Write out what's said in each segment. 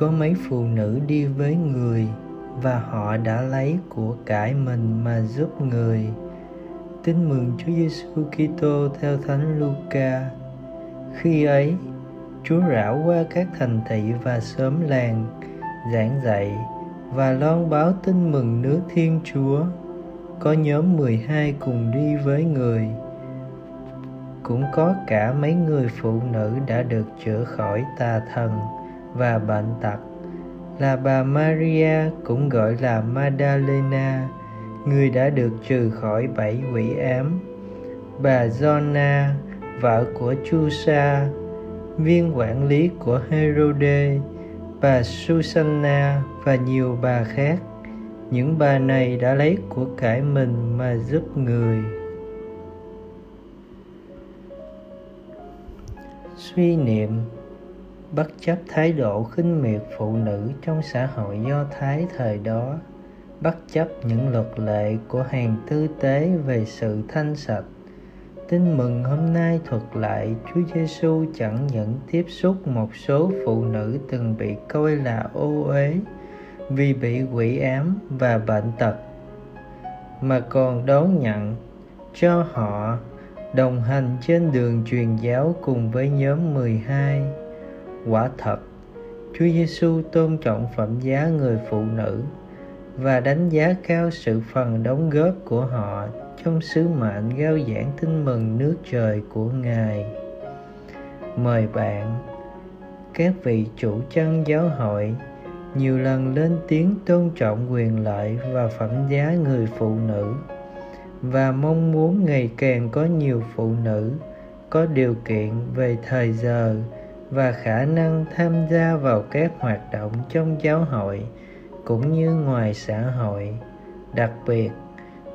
có mấy phụ nữ đi với người và họ đã lấy của cải mình mà giúp người. Tin mừng Chúa Giêsu Kitô theo Thánh Luca. Khi ấy, Chúa rảo qua các thành thị và xóm làng, giảng dạy và loan báo tin mừng nước Thiên Chúa. Có nhóm 12 cùng đi với người. Cũng có cả mấy người phụ nữ đã được chữa khỏi tà thần và bệnh tật. Là bà Maria cũng gọi là Madalena người đã được trừ khỏi bảy quỷ ám. Bà Zona vợ của Chusa, viên quản lý của Herode, bà Susanna và nhiều bà khác. Những bà này đã lấy của cải mình mà giúp người. Suy niệm bất chấp thái độ khinh miệt phụ nữ trong xã hội do thái thời đó, bất chấp những luật lệ của hàng tư tế về sự thanh sạch tin mừng hôm nay thuật lại, Chúa Giêsu chẳng những tiếp xúc một số phụ nữ từng bị coi là ô uế vì bị quỷ ám và bệnh tật, mà còn đón nhận cho họ đồng hành trên đường truyền giáo cùng với nhóm 12. Quả thật, Chúa Giêsu tôn trọng phẩm giá người phụ nữ và đánh giá cao sự phần đóng góp của họ trong sứ mệnh rao giảng tin mừng nước trời của Ngài. Mời bạn, các vị chủ chân giáo hội nhiều lần lên tiếng tôn trọng quyền lợi và phẩm giá người phụ nữ và mong muốn ngày càng có nhiều phụ nữ có điều kiện về thời giờ và khả năng tham gia vào các hoạt động trong giáo hội cũng như ngoài xã hội. Đặc biệt,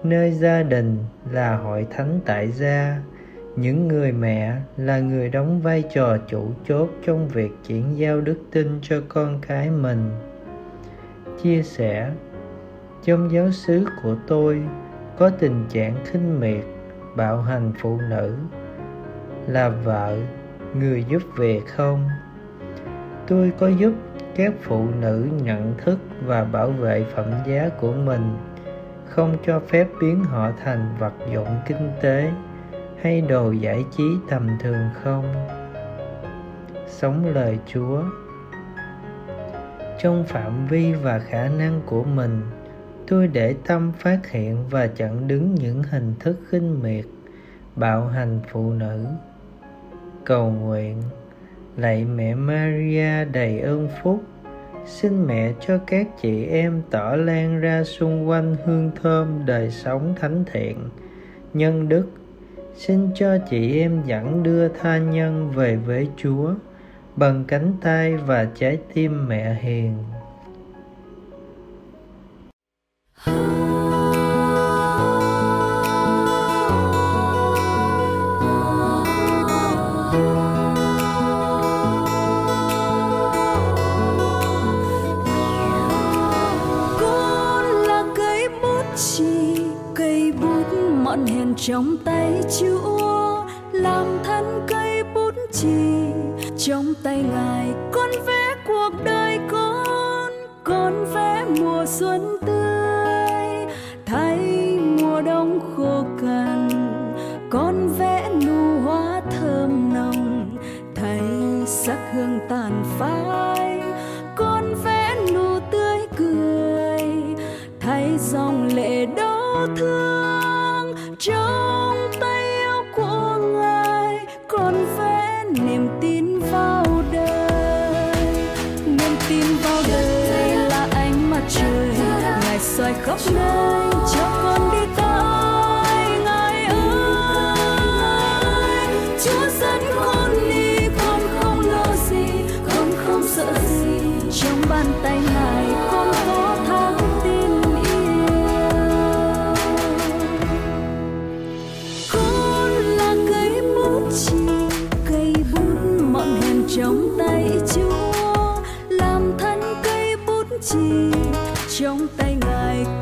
nơi gia đình là hội thánh tại gia, những người mẹ là người đóng vai trò chủ chốt trong việc chuyển giao đức tin cho con cái mình. Chia sẻ, trong giáo xứ của tôi có tình trạng khinh miệt bạo hành phụ nữ, là vợ người giúp về không? Tôi có giúp các phụ nữ nhận thức và bảo vệ phẩm giá của mình, không cho phép biến họ thành vật dụng kinh tế hay đồ giải trí tầm thường không? Sống lời chúa. Trong phạm vi và khả năng của mình, tôi để tâm phát hiện và chặn đứng những hình thức khinh miệt, bạo hành phụ nữ cầu nguyện. Lạy mẹ maria, đầy ơn phúc. Xin mẹ cho các chị em tỏ lan ra xung quanh hương thơm đời sống thánh thiện, nhân đức. Xin cho chị em dẫn đưa tha nhân về với chúa, bằng cánh tay và trái tim mẹ hiền. Trong tay chúa, làm thân cây bút chì. Trong tay ngài, con vẽ cuộc đời con. Con vẽ mùa xuân tươi, thay mùa đông khô cằn. Con vẽ nụ hoa thơm nồng, thay sắc hương tàn phai. Con vẽ nụ tươi cười, thay dòng lệ đau thương. Trong bàn tay ngài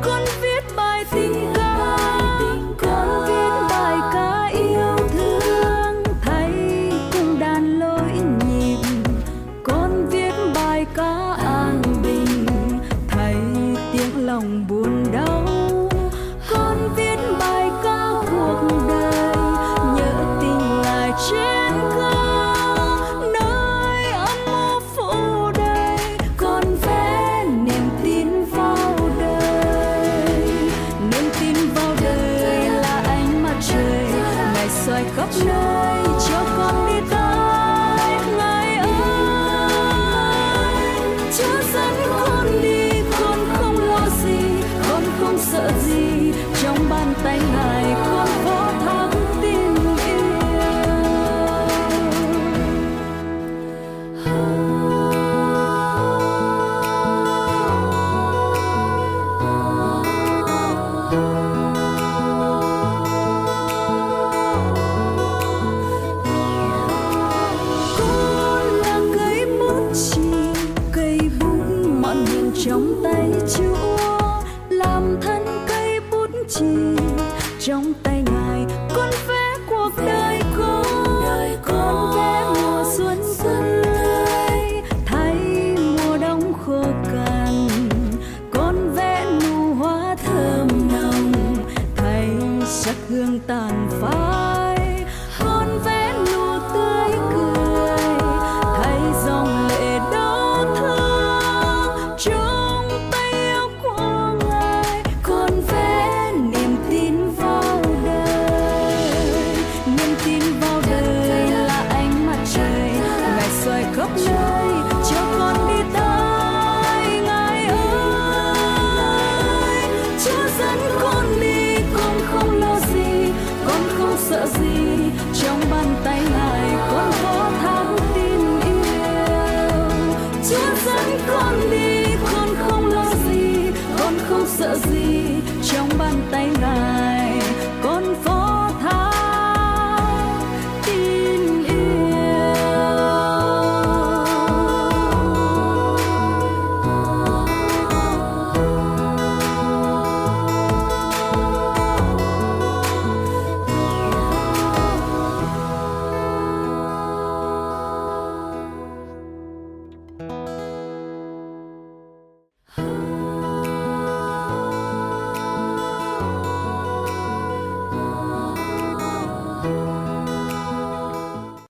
con